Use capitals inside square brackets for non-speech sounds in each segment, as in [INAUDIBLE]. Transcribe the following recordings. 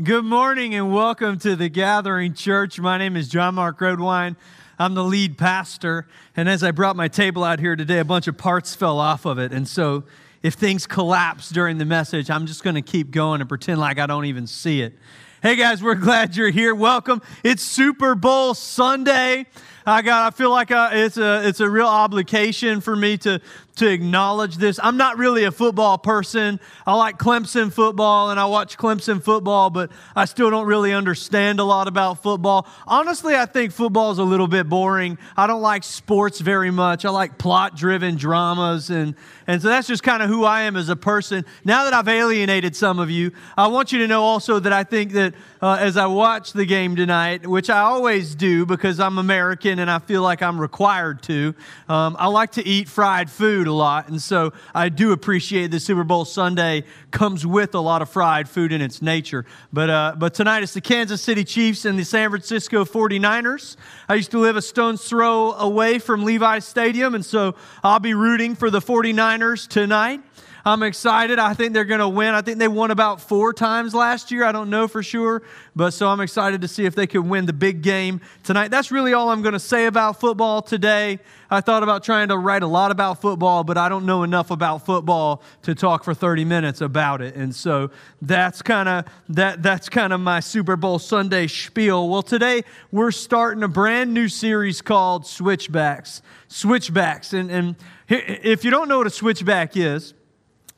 Good morning and welcome to the Gathering Church. My name is John Mark Rodwine. I'm the lead pastor. And as I brought my table out here today, a bunch of parts fell off of it. And so if things collapse during the message, I'm just going to keep going and pretend like I don't even see it. Hey guys, we're glad you're here. Welcome. It's Super Bowl Sunday. I got. I feel like uh, it's a it's a real obligation for me to to acknowledge this. I'm not really a football person. I like Clemson football and I watch Clemson football, but I still don't really understand a lot about football. Honestly, I think football is a little bit boring. I don't like sports very much. I like plot driven dramas and and so that's just kind of who I am as a person. Now that I've alienated some of you, I want you to know also that I think that uh, as I watch the game tonight, which I always do because I'm American and I feel like I'm required to, um, I like to eat fried food a lot. And so I do appreciate the Super Bowl Sunday comes with a lot of fried food in its nature. But, uh, but tonight it's the Kansas City Chiefs and the San Francisco 49ers. I used to live a stone's throw away from Levi Stadium, and so I'll be rooting for the 49ers tonight. I'm excited. I think they're going to win. I think they won about four times last year. I don't know for sure, but so I'm excited to see if they can win the big game tonight. That's really all I'm going to say about football today. I thought about trying to write a lot about football, but I don't know enough about football to talk for 30 minutes about it. And so that's kind of that that's kind of my Super Bowl Sunday spiel. Well, today we're starting a brand new series called Switchbacks. Switchbacks. And and if you don't know what a switchback is,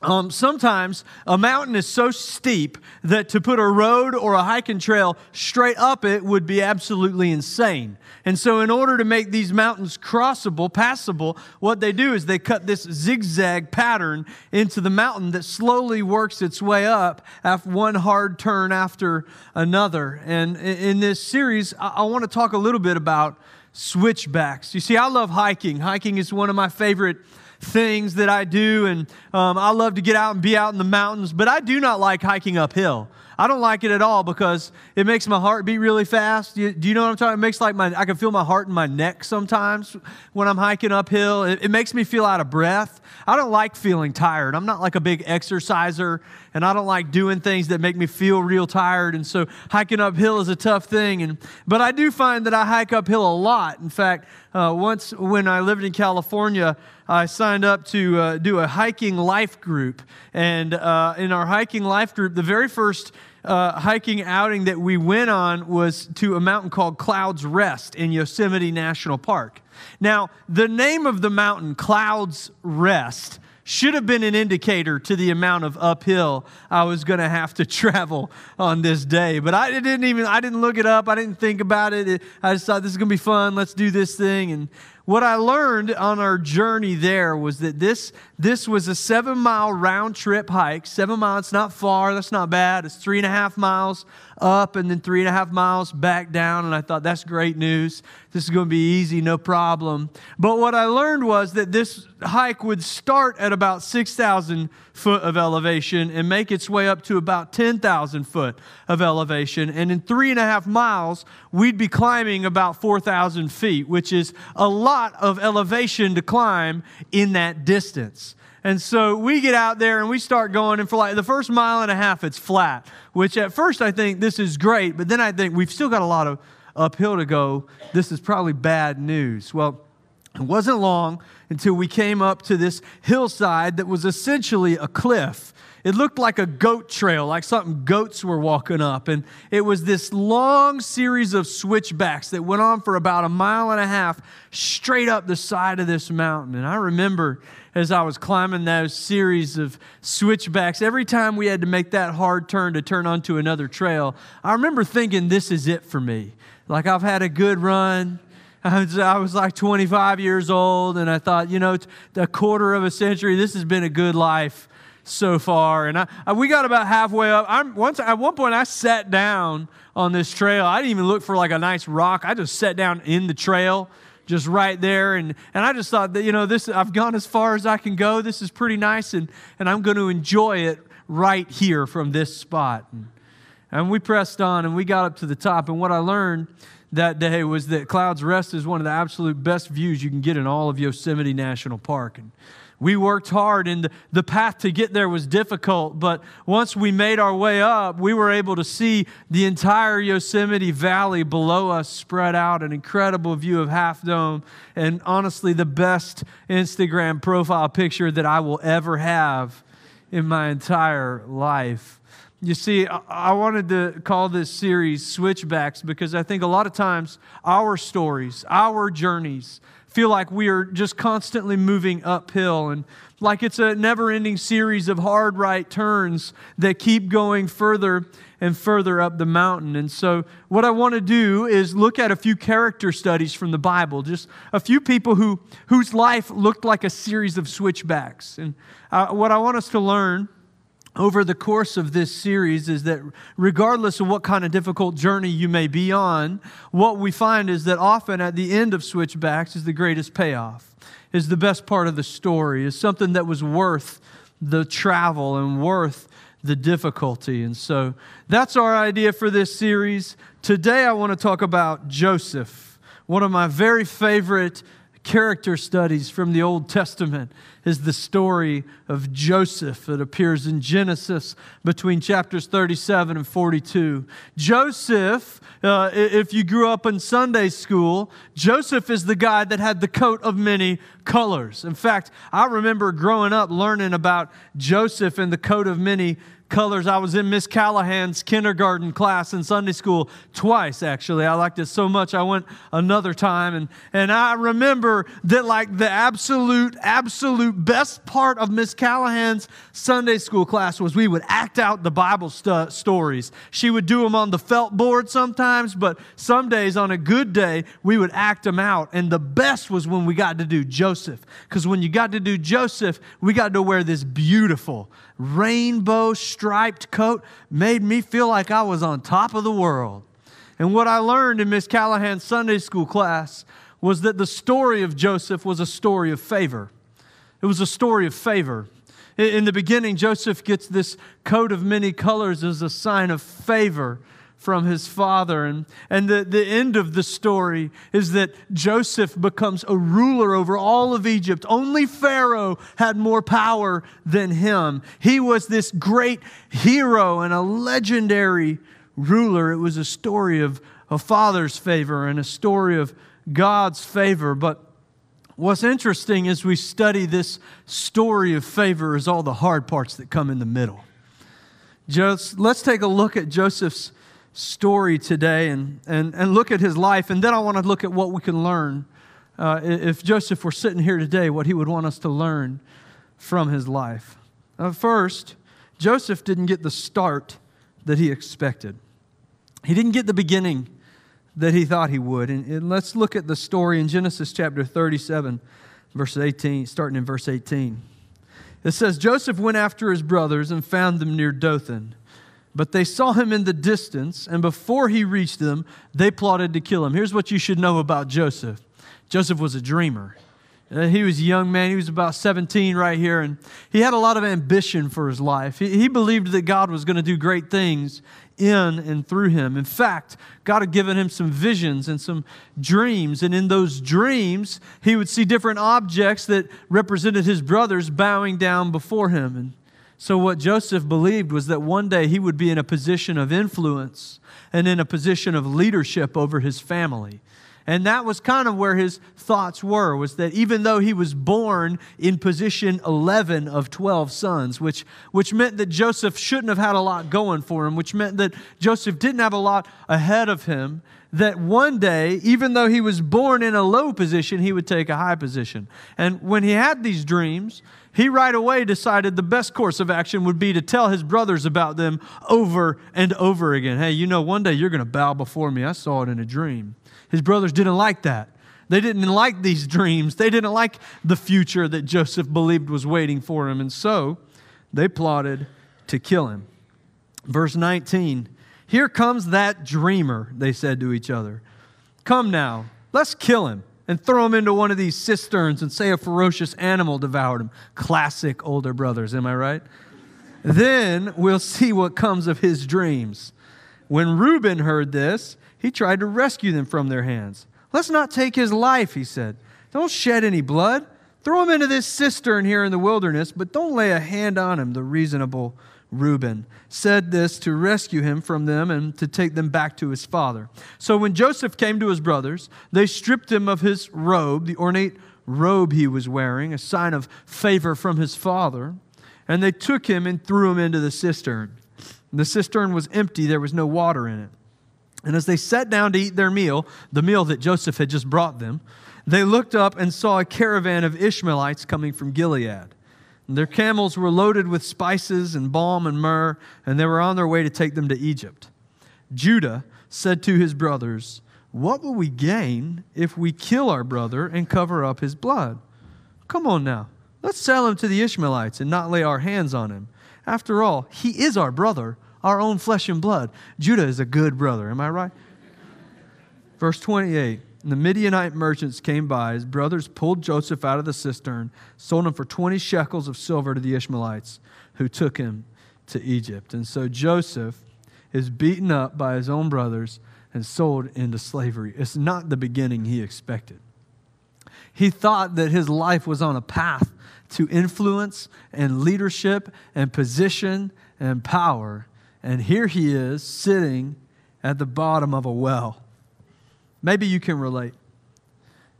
um, sometimes a mountain is so steep that to put a road or a hiking trail straight up it would be absolutely insane. And so, in order to make these mountains crossable, passable, what they do is they cut this zigzag pattern into the mountain that slowly works its way up after one hard turn after another. And in this series, I want to talk a little bit about switchbacks. You see, I love hiking. Hiking is one of my favorite things that I do, and um, I love to get out and be out in the mountains, but I do not like hiking uphill. I don't like it at all because it makes my heart beat really fast. Do you, do you know what I'm talking? It makes like my I can feel my heart in my neck sometimes when I'm hiking uphill. It, it makes me feel out of breath. I don't like feeling tired. I'm not like a big exerciser, and I don't like doing things that make me feel real tired. And so hiking uphill is a tough thing. And but I do find that I hike uphill a lot. In fact, uh, once when I lived in California. I signed up to uh, do a hiking life group. And uh, in our hiking life group, the very first uh, hiking outing that we went on was to a mountain called Clouds Rest in Yosemite National Park. Now, the name of the mountain, Clouds Rest, should have been an indicator to the amount of uphill I was going to have to [LAUGHS] travel on this day. But I didn't even I didn't look it up. I didn't think about it. I just thought this is going to be fun. Let's do this thing and what I learned on our journey there was that this, this was a seven mile round trip hike. Seven miles, not far, that's not bad. It's three and a half miles up and then three and a half miles back down. And I thought, that's great news. This is going to be easy, no problem. But what I learned was that this hike would start at about 6,000 foot of elevation and make its way up to about 10,000 foot of elevation. And in three and a half miles, we'd be climbing about 4,000 feet, which is a lot of elevation to climb in that distance. And so we get out there and we start going, and for like the first mile and a half, it's flat, which at first I think this is great, but then I think we've still got a lot of uphill to go. This is probably bad news. Well, it wasn't long until we came up to this hillside that was essentially a cliff. It looked like a goat trail, like something goats were walking up. And it was this long series of switchbacks that went on for about a mile and a half straight up the side of this mountain. And I remember as I was climbing those series of switchbacks, every time we had to make that hard turn to turn onto another trail, I remember thinking, this is it for me. Like I've had a good run. I was, [LAUGHS] I was like 25 years old, and I thought, you know, a quarter of a century, this has been a good life so far. And I, I, we got about halfway up. I'm, once, at one point, I sat down on this trail. I didn't even look for like a nice rock. I just sat down in the trail, just right there. And, and I just thought that, you know, this, I've gone as far as I can go. This is pretty nice, and, and I'm going to enjoy it right here from this spot. And, and we pressed on and we got up to the top. And what I learned that day was that Clouds Rest is one of the absolute best views you can get in all of Yosemite National Park. And we worked hard, and the, path to get there was difficult. But once we made our way up, we were able to see the entire Yosemite Valley below us spread out, an incredible view of Half Dome, and honestly, the best Instagram profile picture that I will ever have in my entire life. You see, I wanted to call this series Switchbacks because I think a lot of times our stories, our journeys, feel like we are just constantly moving uphill and like it's a never ending series of hard right turns that keep going further and further up the mountain. And so, what I want to do is look at a few character studies from the Bible, just a few people who, whose life looked like a series of switchbacks. And uh, what I want us to learn over the course of this series is that regardless of what kind of difficult journey you may be on, what we find is that often at the end of Switchbacks is the greatest payoff, is the best part of the story, is something that was worth the travel and worth the difficulty. And so that's our idea for this series. Today I want to talk about Joseph, one of my very favorite character studies from the Old Testament is the story of Joseph that appears in Genesis between chapters 37 and 42. Joseph, uh, if you grew up in Sunday school, Joseph is the guy that had the coat of many colors. In fact, I remember growing up learning about Joseph and the coat of many colors. I was in Miss Callahan's kindergarten class in Sunday school twice, actually. I liked it so much, I went another time. And, and I remember that, like, the absolute, absolute best part of Miss Callahan's Sunday school class was we would act out the Bible st- stories. She would do them on the felt board sometimes, but some days on a good day, we would act them out. And the best was when we got to do Joseph. Because when you got to do Joseph, we got to wear this beautiful, rainbow striped coat made me feel like I was on top of the world. And what I learned in Miss Callahan's Sunday school class was that the story of Joseph was a story of favor. It was a story of favor. In the beginning, Joseph gets this coat of many colors as a sign of favor from his father. And, and the, the end of the story is that Joseph becomes a ruler over all of Egypt. Only Pharaoh had more power than him. He was this great hero and a legendary ruler. It was a story of a father's favor and a story of God's favor. But what's interesting as we study this story of favor is all the hard parts that come in the middle. Just, let's take a look at Joseph's story today and, and, and look at his life. And then I want to look at what we can learn. Uh, if Joseph were sitting here today, what he would want us to learn from his life. Uh, first, Joseph didn't get the start that he expected, he didn't get the beginning that he thought he would. And, and let's look at the story in Genesis chapter 37, verse 18, starting in verse 18. It says, Joseph went after his brothers and found them near Dothan. But they saw him in the distance, and before he reached them, they plotted to kill him. Here's what you should know about Joseph Joseph was a dreamer. Uh, he was a young man. He was about 17 right here, and he had a lot of ambition for his life. He, he believed that God was going to do great things in and through him. In fact, God had given him some visions and some dreams, and in those dreams, he would see different objects that represented his brothers bowing down before him. And so, what Joseph believed was that one day he would be in a position of influence and in a position of leadership over his family. And that was kind of where his thoughts were was that even though he was born in position 11 of 12 sons, which, which meant that Joseph shouldn't have had a lot going for him, which meant that Joseph didn't have a lot ahead of him, that one day, even though he was born in a low position, he would take a high position. And when he had these dreams, he right away decided the best course of action would be to tell his brothers about them over and over again. Hey, you know, one day you're going to bow before me. I saw it in a dream. His brothers didn't like that. They didn't like these dreams. They didn't like the future that Joseph believed was waiting for him. And so they plotted to kill him. Verse 19 Here comes that dreamer, they said to each other. Come now, let's kill him and throw him into one of these cisterns and say a ferocious animal devoured him. Classic older brothers, am I right? then we'll [LAUGHS] see what comes of his dreams. When Reuben heard this, he tried to rescue them from their hands. Let's not take his life, he said. Don't shed any blood. Throw him into this cistern here in the wilderness, but don't lay a hand on him, the reasonable Reuben said this to rescue him from them and to take them back to his father. So when Joseph came to his brothers, they stripped him of his robe, the ornate robe he was wearing, a sign of favor from his father, and they took him and threw him into the cistern. The cistern was empty, there was no water in it. And as they sat down to eat their meal, the meal that Joseph had just brought them, they looked up and saw a caravan of Ishmaelites coming from Gilead. Their camels were loaded with spices and balm and myrrh, and they were on their way to take them to Egypt. Judah said to his brothers, What will we gain if we kill our brother and cover up his blood? Come on now, let's sell him to the Ishmaelites and not lay our hands on him. After all, he is our brother, our own flesh and blood. Judah is a good brother, am I right? Verse 28 the Midianite merchants came by. His brothers pulled Joseph out of the cistern, sold him for 20 shekels of silver to the Ishmaelites, who took him to Egypt. And so Joseph is beaten up by his own brothers and sold into slavery. It's not the beginning he expected. He thought that his life was on a path to influence and leadership and position and power. And here he is sitting at the bottom of a well Maybe you can relate.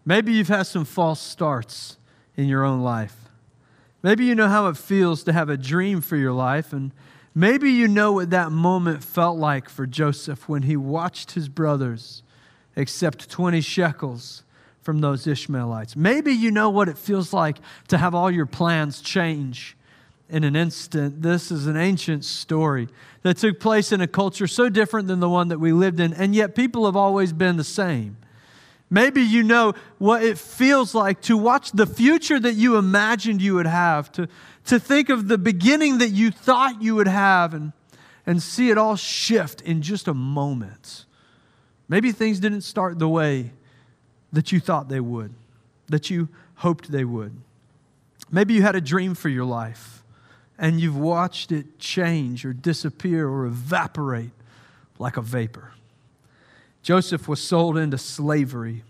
Maybe you've had some false starts in your own life. Maybe you know how it feels to have a dream for your life, and maybe you know what that moment felt like for Joseph when he watched his brothers accept 20 shekels from those Ishmaelites. Maybe you know what it feels like to have all your plans change in an instant. This is an ancient story that took place in a culture so different than the one that we lived in, and yet people have always been the same. Maybe you know what it feels like to watch the future that you imagined you would have, to, to think of the beginning that you thought you would have, and, and see it all shift in just a moment. Maybe things didn't start the way that you thought they would, that you hoped they would. Maybe you had a dream for your life and you've watched it change or disappear or evaporate like a vapor. Joseph was sold into slavery.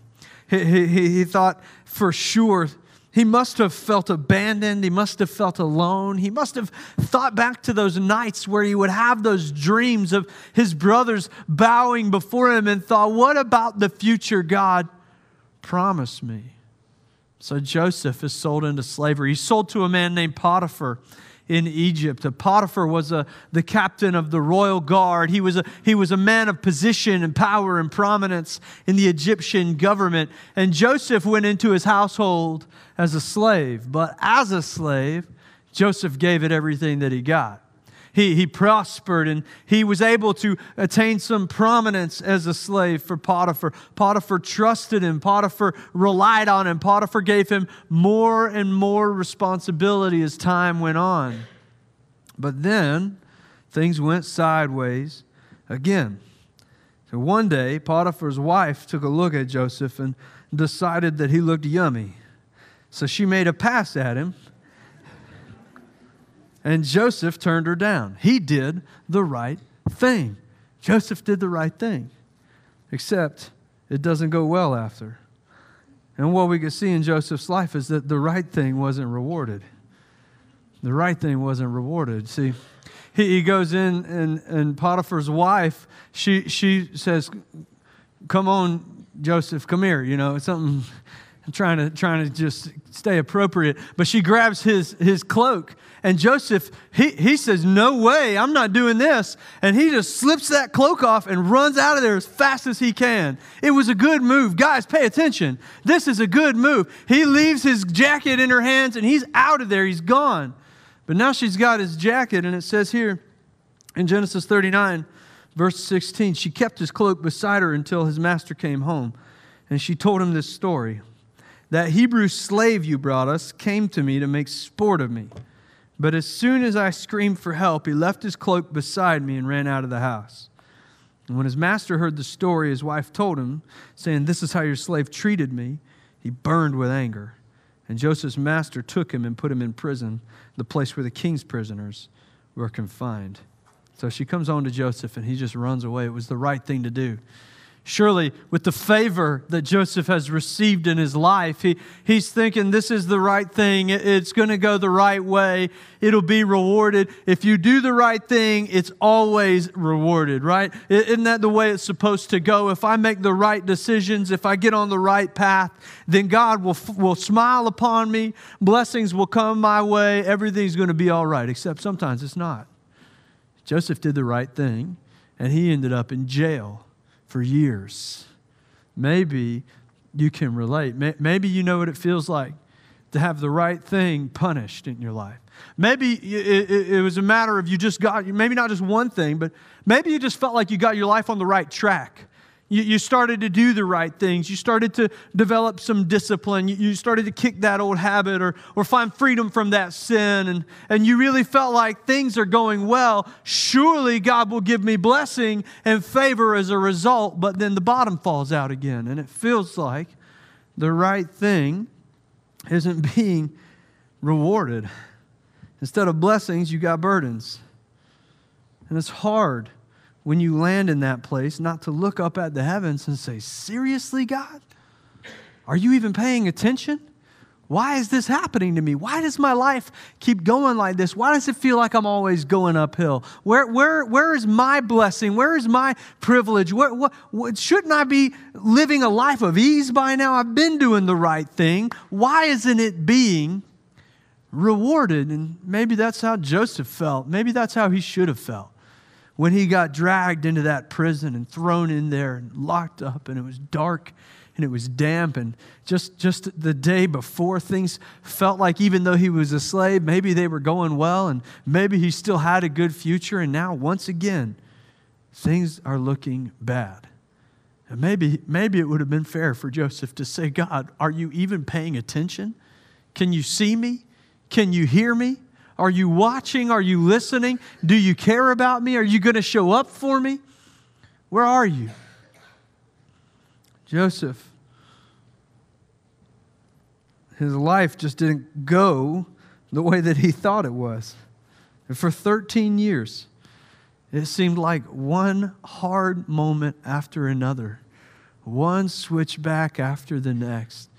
He, he, he thought for sure he must have felt abandoned. He must have felt alone. He must have thought back to those nights where he would have those dreams of his brothers bowing before him and thought, What about the future God promised me? So Joseph is sold into slavery. He's sold to a man named Potiphar in Egypt. Uh, Potiphar was a, the captain of the royal guard. He was, a, he was a man of position and power and prominence in the Egyptian government. And Joseph went into his household as a slave. But as a slave, Joseph gave it everything that he got he, he prospered and he was able to attain some prominence as a slave for Potiphar. Potiphar trusted him, Potiphar relied on him, Potiphar gave him more and more responsibility as time went on. But then things went sideways again. So one day, Potiphar's wife took a look at Joseph and decided that he looked yummy. So she made a pass at him and Joseph turned her down. He did the right thing. Joseph did the right thing, except it doesn't go well after. And what we can see in Joseph's life is that the right thing wasn't rewarded. The right thing wasn't rewarded. See, he, he goes in, and, and Potiphar's wife, she, she says, Come on, Joseph, come here. You know, something. I'm trying to, trying to just stay appropriate. But she grabs his, his cloak and Joseph, he, he says, No way, I'm not doing this. And he just slips that cloak off and runs out of there as fast as he can. It was a good move. Guys, pay attention. This is a good move. He leaves his jacket in her hands and he's out of there. He's gone. But now she's got his jacket, and it says here in Genesis 39, verse 16, she kept his cloak beside her until his master came home. And she told him this story. That Hebrew slave you brought us came to me to make sport of me. But as soon as I screamed for help, he left his cloak beside me and ran out of the house. And when his master heard the story, his wife told him, saying, This is how your slave treated me. He burned with anger. And Joseph's master took him and put him in prison, the place where the king's prisoners were confined. So she comes on to Joseph and he just runs away. It was the right thing to do. Surely, with the favor that Joseph has received in his life, he, he's thinking this is the right thing. It's going to go the right way. It'll be rewarded. If you do the right thing, it's always rewarded, right? Isn't that the way it's supposed to go? If I make the right decisions, if I get on the right path, then God will, will smile upon me. Blessings will come my way. Everything's going to be all right, except sometimes it's not. Joseph did the right thing, and he ended up in jail for years. Maybe you can relate. Maybe you know what it feels like to have the right thing punished in your life. Maybe it, was a matter of you just got, maybe not just one thing, but maybe you just felt like you got your life on the right track. You, you started to do the right things. You started to develop some discipline. You, you started to kick that old habit or, or find freedom from that sin. And, and you really felt like things are going well. Surely God will give me blessing and favor as a result. But then the bottom falls out again. And it feels like the right thing isn't [LAUGHS] being rewarded. Instead of blessings, you got burdens. And it's hard when you land in that place, not to look up at the heavens and say, Seriously, God? Are you even paying attention? Why is this happening to me? Why does my life keep going like this? Why does it feel like I'm always going uphill? Where, where, where is my blessing? Where is my privilege? Where, what, what, shouldn't I be living a life of ease by now? I've been doing the right thing. Why isn't it being rewarded? And maybe that's how Joseph felt. Maybe that's how he should have felt when he got dragged into that prison and thrown in there and locked up, and it was dark and it was damp, and just, just the day before, things felt like even though he was a slave, maybe they were going well, and maybe he still had a good future, and now, once again, things are looking bad. And maybe, maybe it would have been fair for Joseph to say, God, are you even paying attention? Can you see me? Can you hear me? Are you watching? Are you listening? Do you care about me? Are you going to show up for me? Where are you? Joseph, his life just didn't go the way that he thought it was. And for 13 years, it seemed like one hard moment after another, one switchback after the next.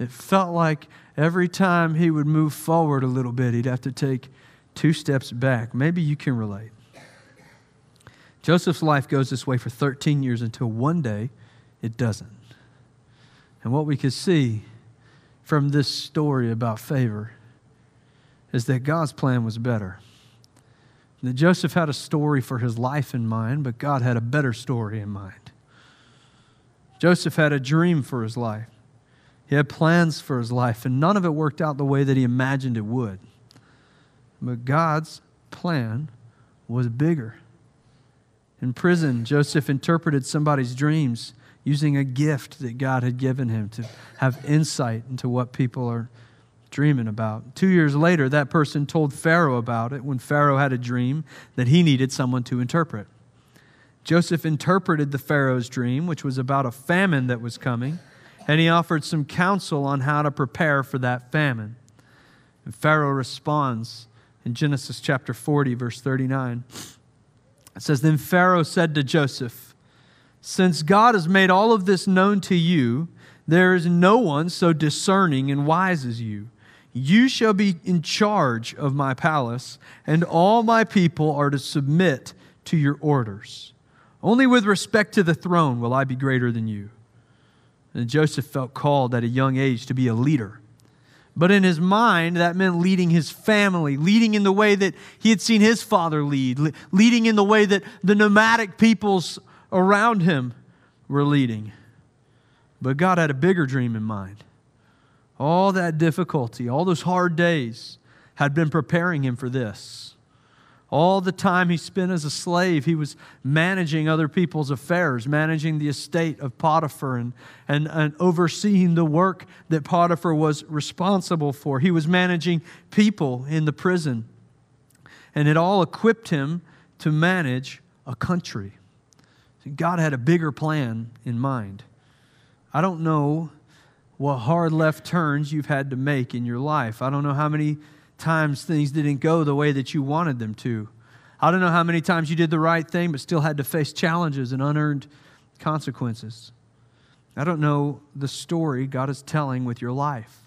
It felt like every time he would move forward a little bit, he'd have to take two steps back. Maybe you can relate. Joseph's life goes this way for 13 years until one day it doesn't. And what we could see from this story about favor is that God's plan was better. That Joseph had a story for his life in mind, but God had a better story in mind. Joseph had a dream for his life. He had plans for his life, and none of it worked out the way that he imagined it would. But God's plan was bigger. In prison, Joseph interpreted somebody's dreams using a gift that God had given him to have insight into what people are dreaming about. Two years later, that person told Pharaoh about it when Pharaoh had a dream that he needed someone to interpret. Joseph interpreted the Pharaoh's dream, which was about a famine that was coming and he offered some counsel on how to prepare for that famine. And Pharaoh responds in Genesis chapter 40, verse 39. It says, Then Pharaoh said to Joseph, Since God has made all of this known to you, there is no one so discerning and wise as you. You shall be in charge of my palace, and all my people are to submit to your orders. Only with respect to the throne will I be greater than you. And Joseph felt called at a young age to be a leader. But in his mind, that meant leading his family, leading in the way that he had seen his father lead, leading in the way that the nomadic peoples around him were leading. But God had a bigger dream in mind. All that difficulty, all those hard days had been preparing him for this. All the time he spent as a slave, he was managing other people's affairs, managing the estate of Potiphar and, and, and overseeing the work that Potiphar was responsible for. He was managing people in the prison. And it all equipped him to manage a country. God had a bigger plan in mind. I don't know what hard left turns you've had to make in your life. I don't know how many times things didn't go the way that you wanted them to. I don't know how many times you did the right thing but still had to face challenges and unearned consequences. I don't know the story God is telling with your life,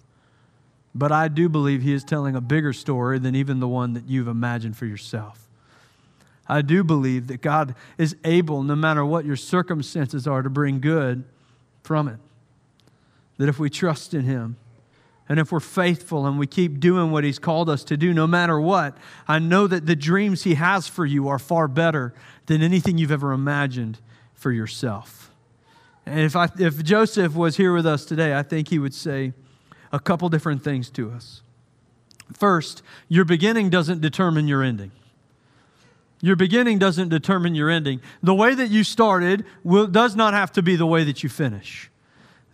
but I do believe He is telling a bigger story than even the one that you've imagined for yourself. I do believe that God is able, no matter what your circumstances are, to bring good from it. That if we trust in Him, and if we're faithful and we keep doing what He's called us to do, no matter what, I know that the dreams He has for you are far better than anything you've ever imagined for yourself. And if, I, if Joseph was here with us today, I think he would say a couple different things to us. First, your beginning doesn't determine your ending. Your beginning doesn't determine your ending. The way that you started will, does not have to be the way that you finish.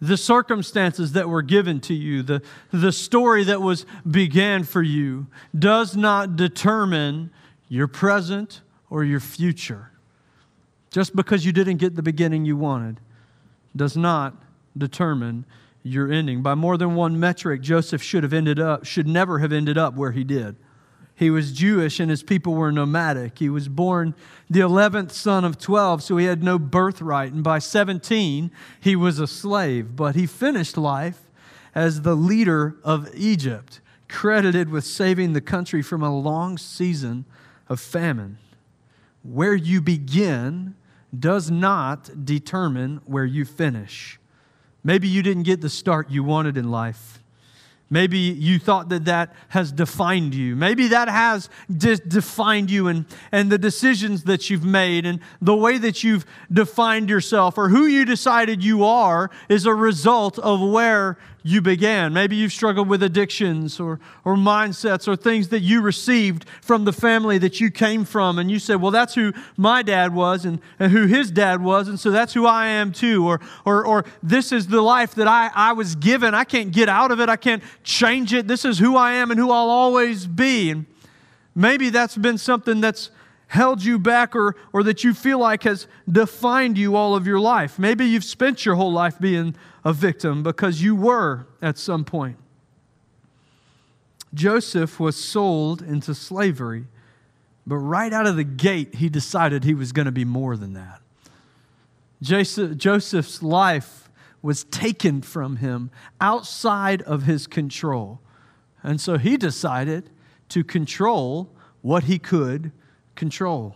The circumstances that were given to you, the, the story that was began for you, does not determine your present or your future. Just because you didn't get the beginning you wanted does not determine your ending. By more than one metric, Joseph should have ended up, should never have ended up where he did. He was Jewish and his people were nomadic. He was born the 11th son of 12, so he had no birthright. And by 17, he was a slave. But he finished life as the leader of Egypt, credited with saving the country from a long season of famine. Where you begin does not determine where you finish. Maybe you didn't get the start you wanted in life. Maybe you thought that that has defined you. Maybe that has de- defined you and, and the decisions that you've made and the way that you've defined yourself or who you decided you are is a result of where you began. Maybe you've struggled with addictions or, or mindsets or things that you received from the family that you came from. And you said, well, that's who my dad was and, and who his dad was. And so that's who I am too. Or, or, or this is the life that I, I was given. I can't get out of it. I can't change it. This is who I am and who I'll always be. And maybe that's been something that's held you back or, or that you feel like has defined you all of your life. Maybe you've spent your whole life being a victim because you were at some point. Joseph was sold into slavery, but right out of the gate, he decided he was going to be more than that. Joseph's life was taken from him outside of his control. And so he decided to control what he could control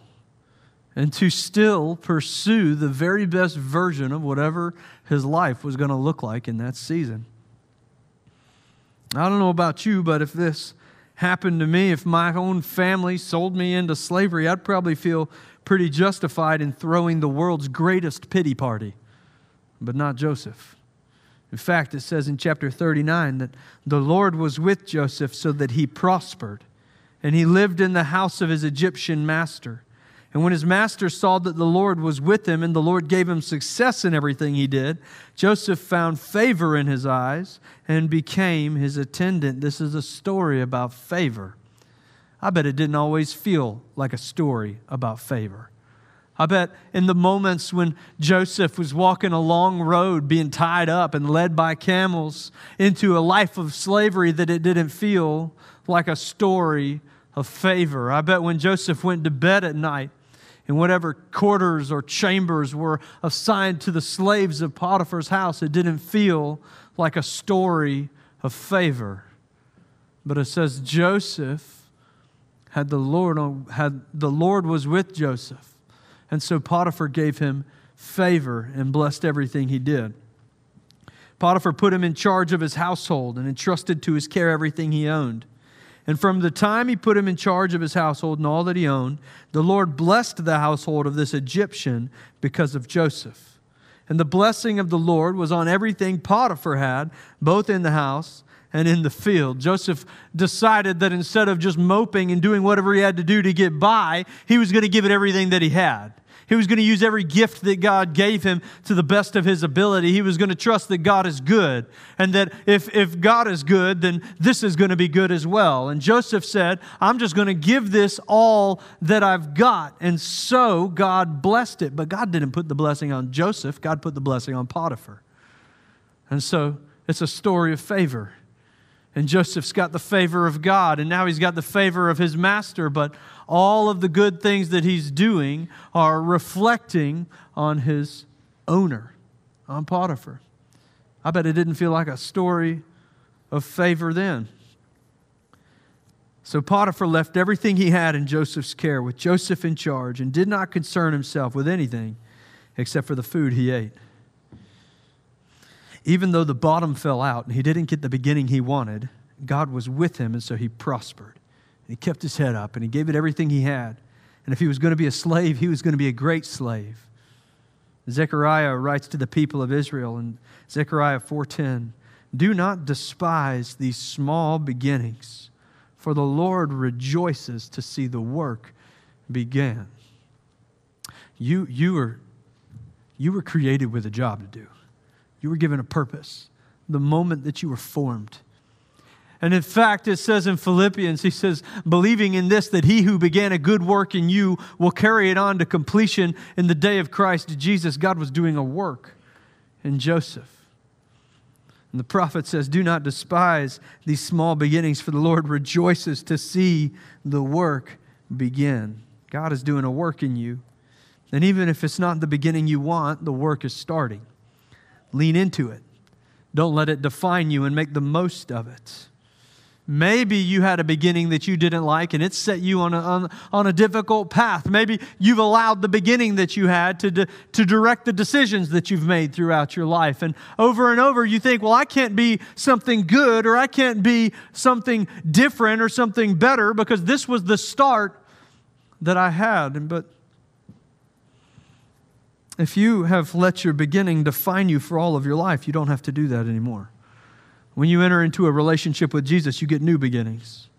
and to still pursue the very best version of whatever his life was going to look like in that season. I don't know about you, but if this happened to me, if my own family sold me into slavery, I'd probably feel pretty justified in throwing the world's greatest pity party, but not Joseph. In fact, it says in chapter 39 that the Lord was with Joseph so that he prospered, and he lived in the house of his Egyptian master. And when his master saw that the Lord was with him and the Lord gave him success in everything he did, Joseph found favor in his eyes and became his attendant. This is a story about favor. I bet it didn't always feel like a story about favor. I bet in the moments when Joseph was walking a long road, being tied up and led by camels into a life of slavery, that it didn't feel like a story of favor. I bet when Joseph went to bed at night, in whatever quarters or chambers were assigned to the slaves of Potiphar's house, it didn't feel like a story of favor. But it says Joseph had the Lord on, had the Lord was with Joseph. And so Potiphar gave him favor and blessed everything he did. Potiphar put him in charge of his household and entrusted to his care everything he owned. And from the time he put him in charge of his household and all that he owned, the Lord blessed the household of this Egyptian because of Joseph. And the blessing of the Lord was on everything Potiphar had, both in the house and in the field. Joseph decided that instead of just moping and doing whatever he had to do to get by, he was going to give it everything that he had. He was going to use every gift that God gave him to the best of his ability. He was going to trust that God is good and that if, if God is good, then this is going to be good as well. And Joseph said, I'm just going to give this all that I've got. And so God blessed it. But God didn't put the blessing on Joseph, God put the blessing on Potiphar. And so it's a story of favor. And Joseph's got the favor of God, and now he's got the favor of his master, but all of the good things that he's doing are reflecting on his owner on Potiphar. I bet it didn't feel like a story of favor then. So Potiphar left everything he had in Joseph's care with Joseph in charge and did not concern himself with anything except for the food he ate. Even though the bottom fell out and he didn't get the beginning he wanted, God was with him, and so he prospered. He kept his head up and he gave it everything he had. And if he was going to be a slave, he was going to be a great slave. Zechariah writes to the people of Israel in Zechariah 4:10, "Do not despise these small beginnings, for the Lord rejoices to see the work begin." You you were you were created with a job to do. You were given a purpose the moment that you were formed. And in fact, it says in Philippians, he says, believing in this, that he who began a good work in you will carry it on to completion in the day of Christ Jesus. God was doing a work in Joseph. And the prophet says, Do not despise these small beginnings, for the Lord rejoices to see the work begin. God is doing a work in you. And even if it's not the beginning you want, the work is starting. Lean into it. Don't let it define you and make the most of it. Maybe you had a beginning that you didn't like and it set you on a, on, on a difficult path. Maybe you've allowed the beginning that you had to, to direct the decisions that you've made throughout your life. And over and over, you think, well, I can't be something good or I can't be something different or something better because this was the start that I had. And, but if you have let your beginning define you for all of your life, you don't have to do that anymore. When you enter into a relationship with Jesus, you get new beginnings.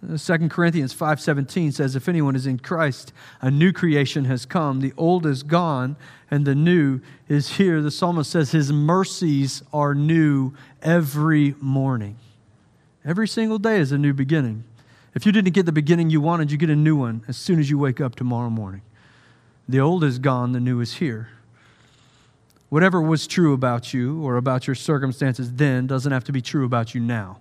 2 uh, Corinthians 5:17 says if anyone is in Christ, a new creation has come, the old is gone and the new is here. The psalmist says his mercies are new every morning. Every single day is a new beginning. If you didn't get the beginning you wanted, you get a new one as soon as you wake up tomorrow morning. The old is gone, the new is here. Whatever was true about you or about your circumstances then doesn't have to be true about you now.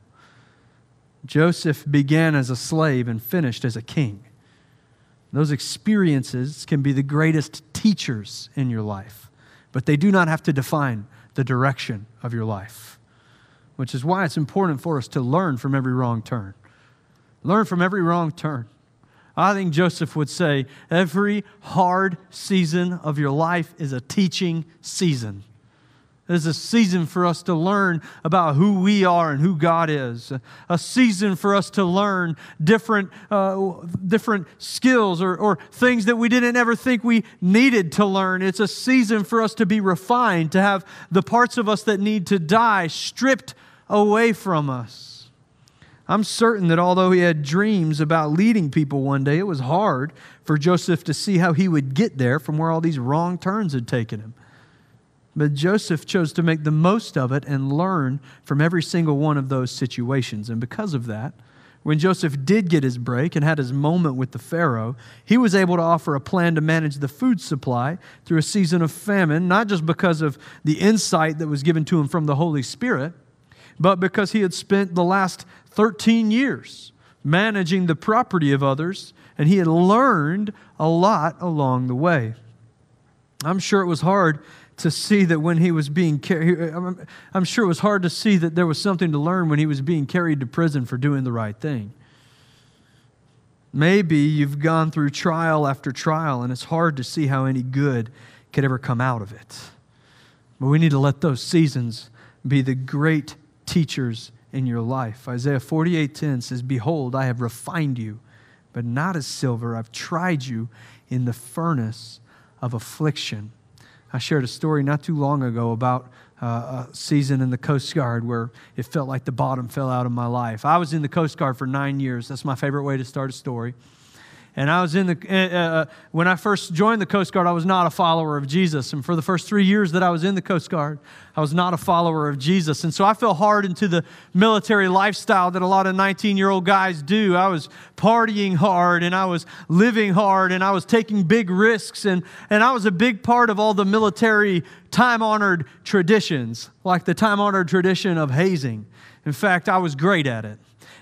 Joseph began as a slave and finished as a king. Those experiences can be the greatest teachers in your life, but they do not have to define the direction of your life, which is why it's important for us to learn from every wrong turn. Learn from every wrong turn. I think Joseph would say every hard season of your life is a teaching season. It's a season for us to learn about who we are and who God is. A season for us to learn different, uh, different skills or, or things that we didn't ever think we needed to learn. It's a season for us to be refined, to have the parts of us that need to die stripped away from us. I'm certain that although he had dreams about leading people one day, it was hard for Joseph to see how he would get there from where all these wrong turns had taken him. But Joseph chose to make the most of it and learn from every single one of those situations. And because of that, when Joseph did get his break and had his moment with the Pharaoh, he was able to offer a plan to manage the food supply through a season of famine, not just because of the insight that was given to him from the Holy Spirit, but because he had spent the last 13 years managing the property of others, and he had learned a lot along the way. I'm sure it was hard to see that when he was being carried, I'm sure it was hard to see that there was something to learn when he was being carried to prison for doing the right thing. Maybe you've gone through trial after trial, and it's hard to see how any good could ever come out of it. But we need to let those seasons be the great teachers in your life. Isaiah 48:10 says, "Behold, I have refined you, but not as silver. I've tried you in the furnace of affliction." I shared a story not too long ago about uh, a season in the Coast Guard where it felt like the bottom fell out of my life. I was in the Coast Guard for nine years. That's my favorite way to start a story. And I was in the, uh, uh, when I first joined the Coast Guard, I was not a follower of Jesus. And for the first three years that I was in the Coast Guard, I was not a follower of Jesus. And so I fell hard into the military lifestyle that a lot of 19 year old guys do. I was partying hard and I was living hard and I was taking big risks. And, and I was a big part of all the military time honored traditions, like the time honored tradition of hazing. In fact, I was great at it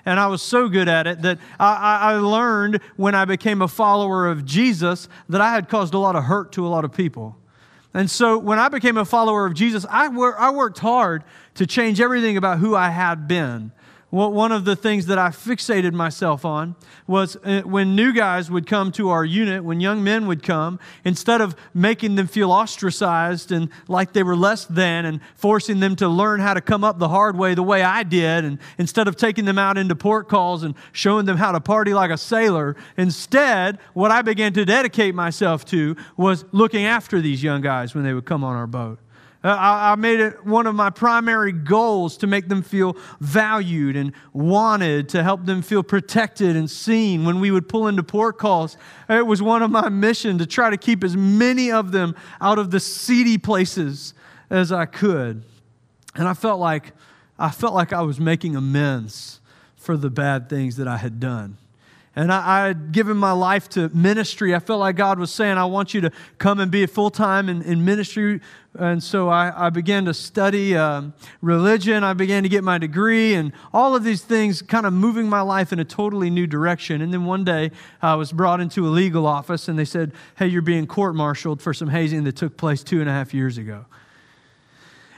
and I was so good at it that I, I, learned when I became a follower of Jesus that I had caused a lot of hurt to a lot of people. And so when I became a follower of Jesus, I, wor- I worked hard to change everything about who I had been one of the things that I fixated myself on was uh, when new guys would come to our unit, when young men would come, instead of making them feel ostracized and like they were less than and forcing them to learn how to come up the hard way the way I did, and instead of taking them out into port calls and showing them how to party like a sailor, instead, what I began to dedicate myself to was looking after these young guys when they would come on our boat. Uh, I, I made it one of my primary goals to make them feel valued and wanted, to help them feel protected and seen. When we would pull into port calls, it was one of my mission to try to keep as many of them out of the seedy places as I could. And I felt like I felt like I was making amends for the bad things that I had done and I, had given my life to ministry. I felt like God was saying, I want you to come and be a full time in, in, ministry. And so I, I began to study um, religion. I began to get my degree, and all of these things kind of moving my life in a totally new direction. And then one day I was brought into a legal office, and they said, Hey, you're being court martialed for some hazing that took place two and a half years ago.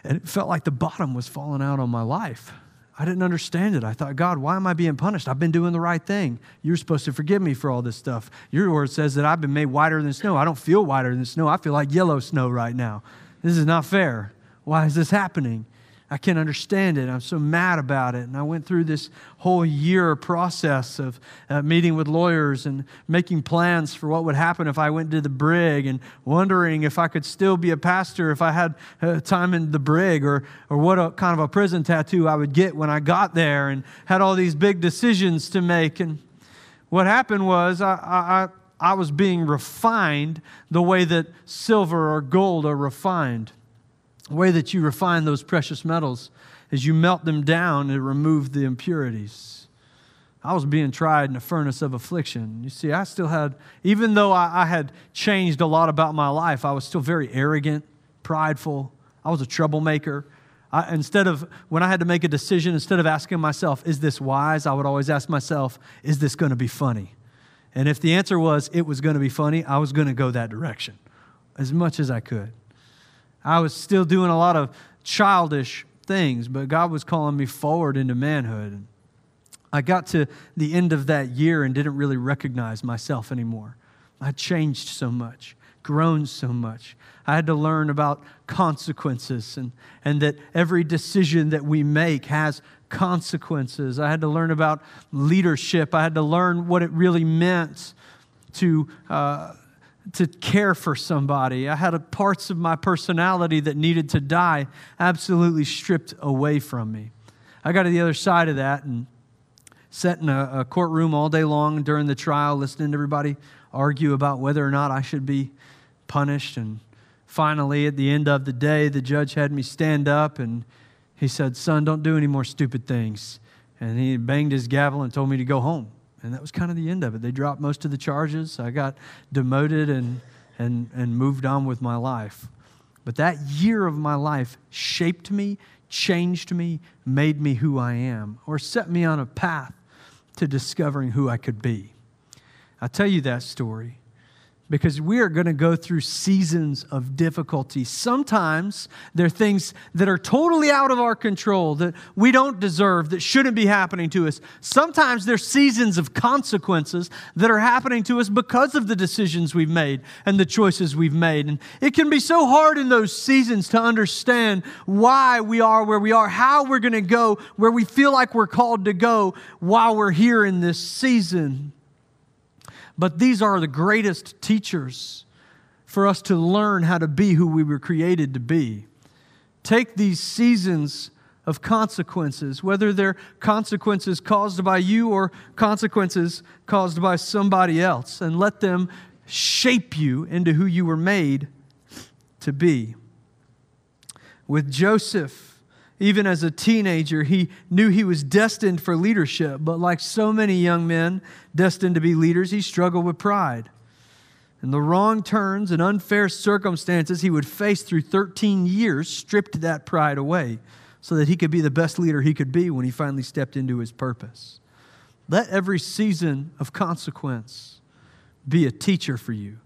And it felt like the bottom was falling out on my life. I didn't understand it. I thought, God, why am I being punished? I've been doing the right thing. You're supposed to forgive me for all this stuff. Your word says that I've been made whiter than snow. I don't feel whiter than snow. I feel like yellow snow right now. This is not fair. Why is this happening? I can't understand it. I'm so mad about it. And I went through this whole year process of uh, meeting with lawyers and making plans for what would happen if I went to the brig and wondering if I could still be a pastor if I had uh, time in the brig or, or what a, kind of a prison tattoo I would get when I got there and had all these big decisions to make. And what happened was I, I, I was being refined the way that silver or gold are refined. The way that you refine those precious metals is you melt them down and remove the impurities. I was being tried in a furnace of affliction. You see, I still had, even though I, I had changed a lot about my life, I was still very arrogant, prideful. I was a troublemaker. I, instead of, when I had to make a decision, instead of asking myself, is this wise? I would always ask myself, is this going to be funny? And if the answer was it was going to be funny, I was going to go that direction as much as I could. I was still doing a lot of childish things, but God was calling me forward into manhood. I got to the end of that year and didn't really recognize myself anymore. I changed so much, grown so much. I had to learn about consequences and, and that every decision that we make has consequences. I had to learn about leadership. I had to learn what it really meant to. Uh, to care for somebody. I had parts of my personality that needed to die absolutely stripped away from me. I got to the other side of that and sat in a, a courtroom all day long during the trial, listening to everybody argue about whether or not I should be punished. And finally, at the end of the day, the judge had me stand up and he said, Son, don't do any more stupid things. And he banged his gavel and told me to go home. And that was kind of the end of it. They dropped most of the charges. I got demoted and, and, and moved on with my life. But that year of my life shaped me, changed me, made me who I am, or set me on a path to discovering who I could be. I'll tell you that story because we are going to go through seasons of difficulty. Sometimes there are things that are totally out of our control that we don't deserve, that shouldn't be happening to us. Sometimes there's seasons of consequences that are happening to us because of the decisions we've made and the choices we've made. And it can be so hard in those seasons to understand why we are where we are, how we're going to go where we feel like we're called to go while we're here in this season. But these are the greatest teachers for us to learn how to be who we were created to be. Take these seasons of consequences, whether they're consequences caused by you or consequences caused by somebody else, and let them shape you into who you were made to be. With Joseph, even as a teenager, he knew he was destined for leadership, but like so many young men destined to be leaders, he struggled with pride. And the wrong turns and unfair circumstances he would face through 13 years stripped that pride away so that he could be the best leader he could be when he finally stepped into his purpose. Let every season of consequence be a teacher for you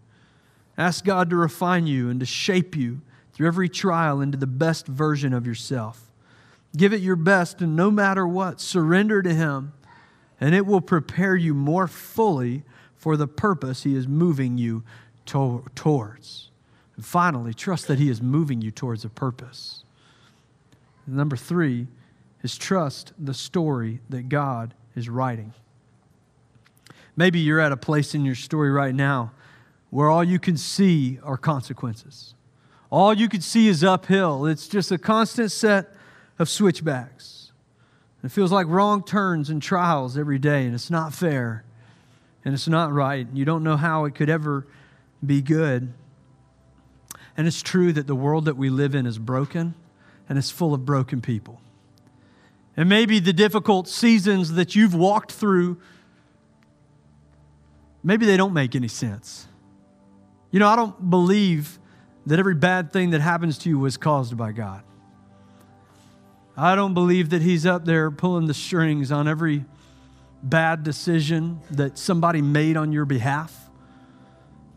Ask God to refine you and to shape you through every trial into the best version of yourself. Give it your best, and no matter what, surrender to Him, and it will prepare you more fully for the purpose He is moving you to- towards. And finally, trust that He is moving you towards a purpose. And number three is trust the story that God is writing. Maybe you're at a place in your story right now where all you can see are consequences. All you can see is uphill. It's just a constant set of switchbacks. It feels like wrong turns and trials every day, and it's not fair, and it's not right. and You don't know how it could ever be good. And it's true that the world that we live in is broken, and it's full of broken people. And maybe the difficult seasons that you've walked through, maybe they don't make any sense. You know, I don't believe that every bad thing that happens to you was caused by God. I don't believe that He's up there pulling the strings on every bad decision that somebody made on your behalf.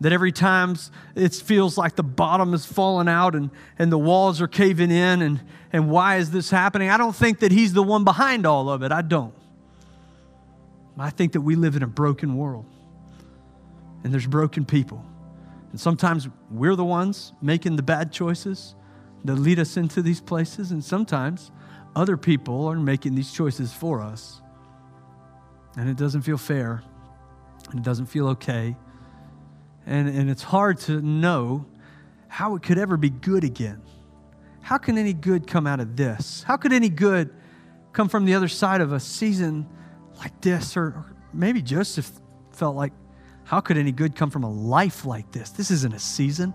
That every time it feels like the bottom is falling out and, and the walls are caving in, and, and why is this happening? I don't think that He's the one behind all of it. I don't. I think that we live in a broken world, and there's broken people. And sometimes we're the ones making the bad choices that lead us into these places, and sometimes other people are making these choices for us. And it doesn't feel fair, and it doesn't feel okay. And, and it's hard to know how it could ever be good again. How can any good come out of this? How could any good come from the other side of a season like this? Or, or maybe Joseph felt like how could any good come from a life like this? This isn't a season.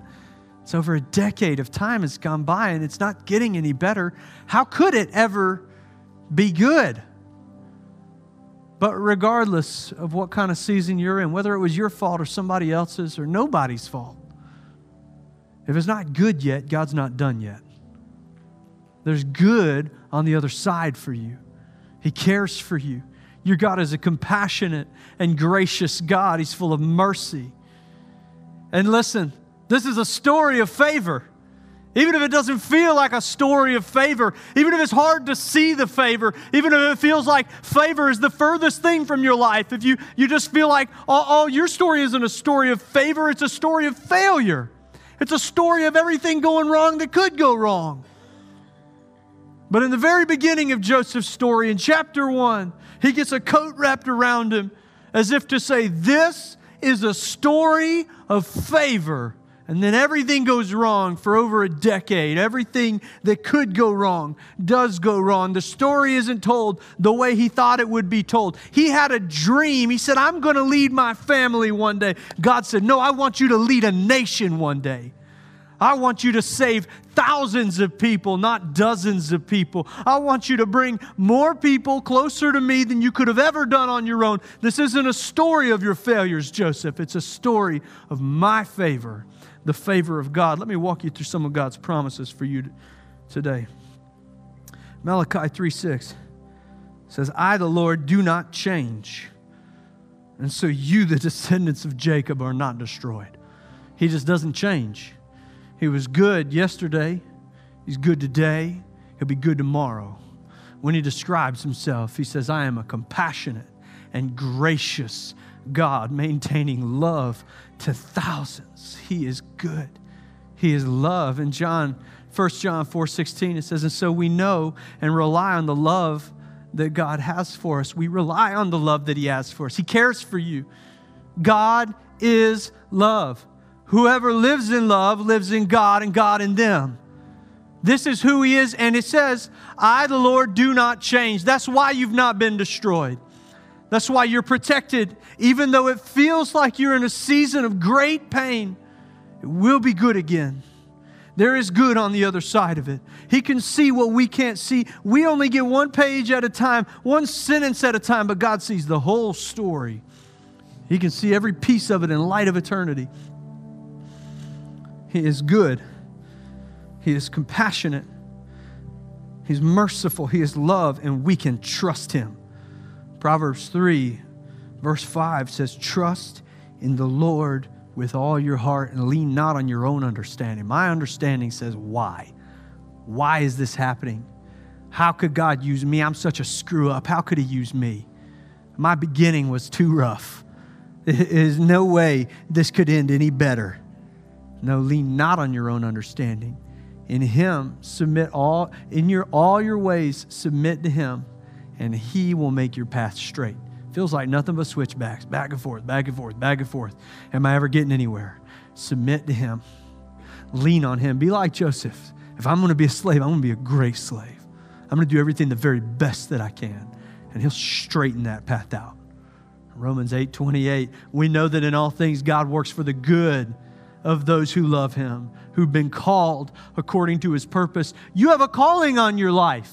It's over a decade of time has gone by and it's not getting any better. How could it ever be good? But regardless of what kind of season you're in, whether it was your fault or somebody else's or nobody's fault, if it's not good yet, God's not done yet. There's good on the other side for you. He cares for you. Your God is a compassionate and gracious God. He's full of mercy. And listen, this is a story of favor. Even if it doesn't feel like a story of favor, even if it's hard to see the favor, even if it feels like favor is the furthest thing from your life, if you, you just feel like, oh, oh, your story isn't a story of favor, it's a story of failure. It's a story of everything going wrong that could go wrong. But in the very beginning of Joseph's story, in chapter one, he gets a coat wrapped around him as if to say, This is a story of favor. And then everything goes wrong for over a decade. Everything that could go wrong does go wrong. The story isn't told the way he thought it would be told. He had a dream. He said, I'm going to lead my family one day. God said, No, I want you to lead a nation one day. I want you to save thousands of people, not dozens of people. I want you to bring more people closer to me than you could have ever done on your own. This isn't a story of your failures, Joseph. It's a story of my favor, the favor of God. Let me walk you through some of God's promises for you today. Malachi 3 6 says, I, the Lord, do not change. And so you, the descendants of Jacob, are not destroyed. He just doesn't change. He was good yesterday, He's good today, He'll be good tomorrow. When He describes Himself, He says, I am a compassionate and gracious God, maintaining love to thousands. He is good. He is love. In John, 1 John 4 16, it says, And so we know and rely on the love that God has for us. We rely on the love that He has for us. He cares for you. God is love. Whoever lives in love lives in God and God in them. This is who He is. And it says, I, the Lord, do not change. That's why you've not been destroyed. That's why you're protected. Even though it feels like you're in a season of great pain, it will be good again. There is good on the other side of it. He can see what we can't see. We only get one page at a time, one sentence at a time, but God sees the whole story. He can see every piece of it in light of eternity. He is good. He is compassionate. He's merciful. He is love, and we can trust him. Proverbs 3, verse 5 says, Trust in the Lord with all your heart and lean not on your own understanding. My understanding says, why? Why is this happening? How could God use me? I'm such a screw up. How could He use me? My beginning was too rough. There's no way this could end any better. No, lean not on your own understanding. In Him, submit all, in your, all your ways, submit to Him, and He will make your path straight. Feels like nothing but switchbacks, back and forth, back and forth, back and forth. Am I ever getting anywhere? Submit to Him. Lean on Him. Be like Joseph. If I'm going to be a slave, I'm going to be a great slave. I'm going to do everything the very best that I can. And He'll straighten that path out. Romans 8 28, we know that in all things God works for the good of those who love Him, who've been called according to His purpose. You have a calling on your life.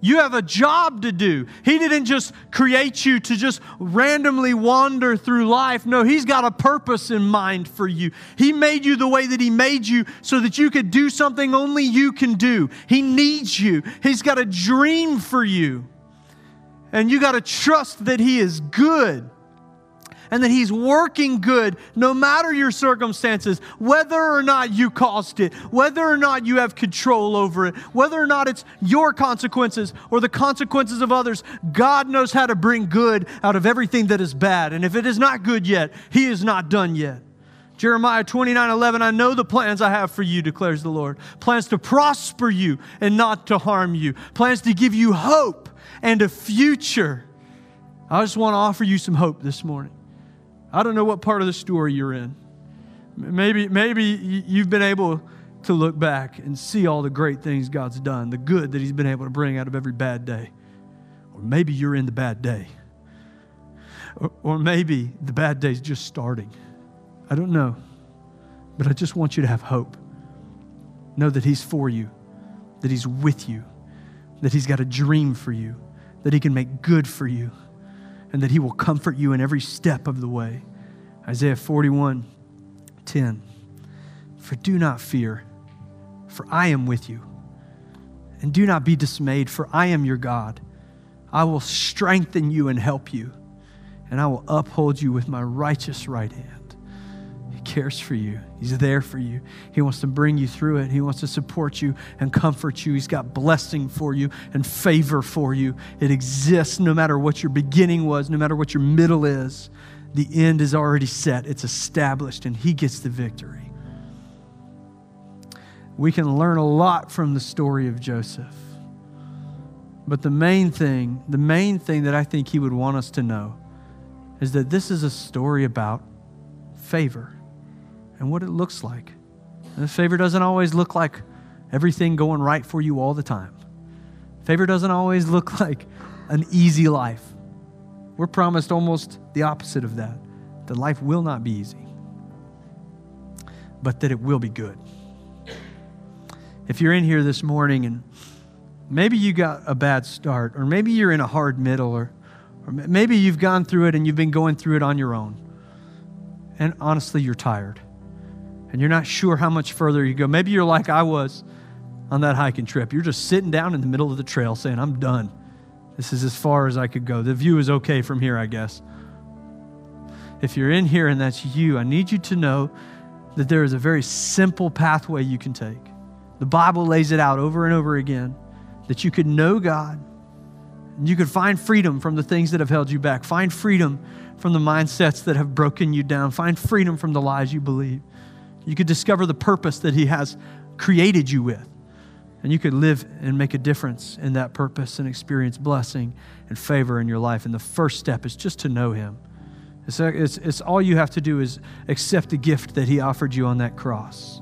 You have a job to do. He didn't just create you to just randomly wander through life. No, He's got a purpose in mind for you. He made you the way that He made you so that you could do something only you can do. He needs you, He's got a dream for you. And you got to trust that He is good and that He's working good no matter your circumstances, whether or not you caused it, whether or not you have control over it, whether or not it's your consequences or the consequences of others. God knows how to bring good out of everything that is bad. And if it is not good yet, He is not done yet. Jeremiah 29 11, I know the plans I have for you, declares the Lord. Plans to prosper you and not to harm you, plans to give you hope and a future. I just want to offer you some hope this morning. I don't know what part of the story you're in. Maybe, maybe you've been able to look back and see all the great things God's done, the good that He's been able to bring out of every bad day. Or maybe you're in the bad day. Or, or maybe the bad day's just starting. I don't know. But I just want you to have hope. Know that He's for you, that He's with you, that He's got a dream for you, that He can make good for you and that he will comfort you in every step of the way. Isaiah 41 10. For do not fear, for I am with you. And do not be dismayed, for I am your God. I will strengthen you and help you, and I will uphold you with my righteous right hand cares for you. He's there for you. He wants to bring you through it. He wants to support you and comfort you. He's got blessing for you and favor for you. It exists no matter what your beginning was, no matter what your middle is. The end is already set, it's established, and He gets the victory. We can learn a lot from the story of Joseph. But the main thing, the main thing that I think he would want us to know is that this is a story about favor and what it looks like. And favor doesn't always look like everything going right for you all the time. Favor doesn't always look [LAUGHS] like an easy life. We're promised almost the opposite of that that life will not be easy, but that it will be good. If you're in here this morning and maybe you got a bad start, or maybe you're in a hard middle, or, or maybe you've gone through it and you've been going through it on your own, and honestly, you're tired and you're not sure how much further you go. Maybe you're like I was on that hiking trip. You're just sitting down in the middle of the trail saying, I'm done. This is as far as I could go. The view is okay from here, I guess. If you're in here and that's you, I need you to know that there is a very simple pathway you can take. The Bible lays it out over and over again that you could know God and you could find freedom from the things that have held you back. Find freedom from the mindsets that have broken you down. Find freedom from the lies you believe. You could discover the purpose that He has created you with. And you could live and make a difference in that purpose and experience blessing and favor in your life. And the first step is just to know Him. It's, it's, it's all you have to do is accept the gift that He offered you on that cross.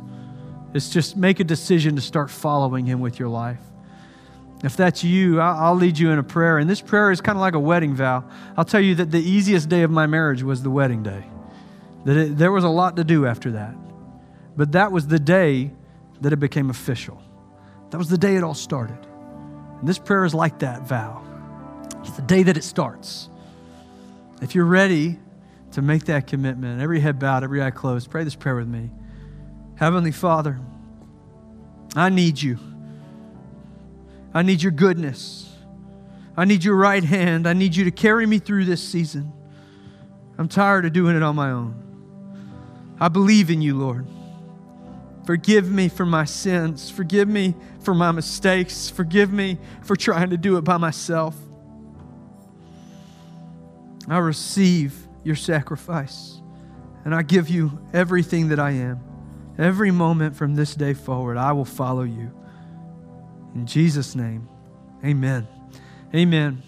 It's just make a decision to start following Him with your life. If that's you, I'll lead you in a prayer. And this prayer is kind of like a wedding vow. I'll tell you that the easiest day of my marriage was the wedding day, that it, there was a lot to do after that. But that was the day that it became official. That was the day it all started. And this prayer is like that vow. It's the day that it starts. If you're ready to make that commitment, every head bowed, every eye closed, pray this prayer with me. Heavenly Father, I need you. I need your goodness. I need your right hand. I need you to carry me through this season. I'm tired of doing it on my own. I believe in you, Lord. Forgive me for my sins. Forgive me for my mistakes. Forgive me for trying to do it by myself. I receive your sacrifice and I give you everything that I am. Every moment from this day forward, I will follow you. In Jesus' name, amen. Amen.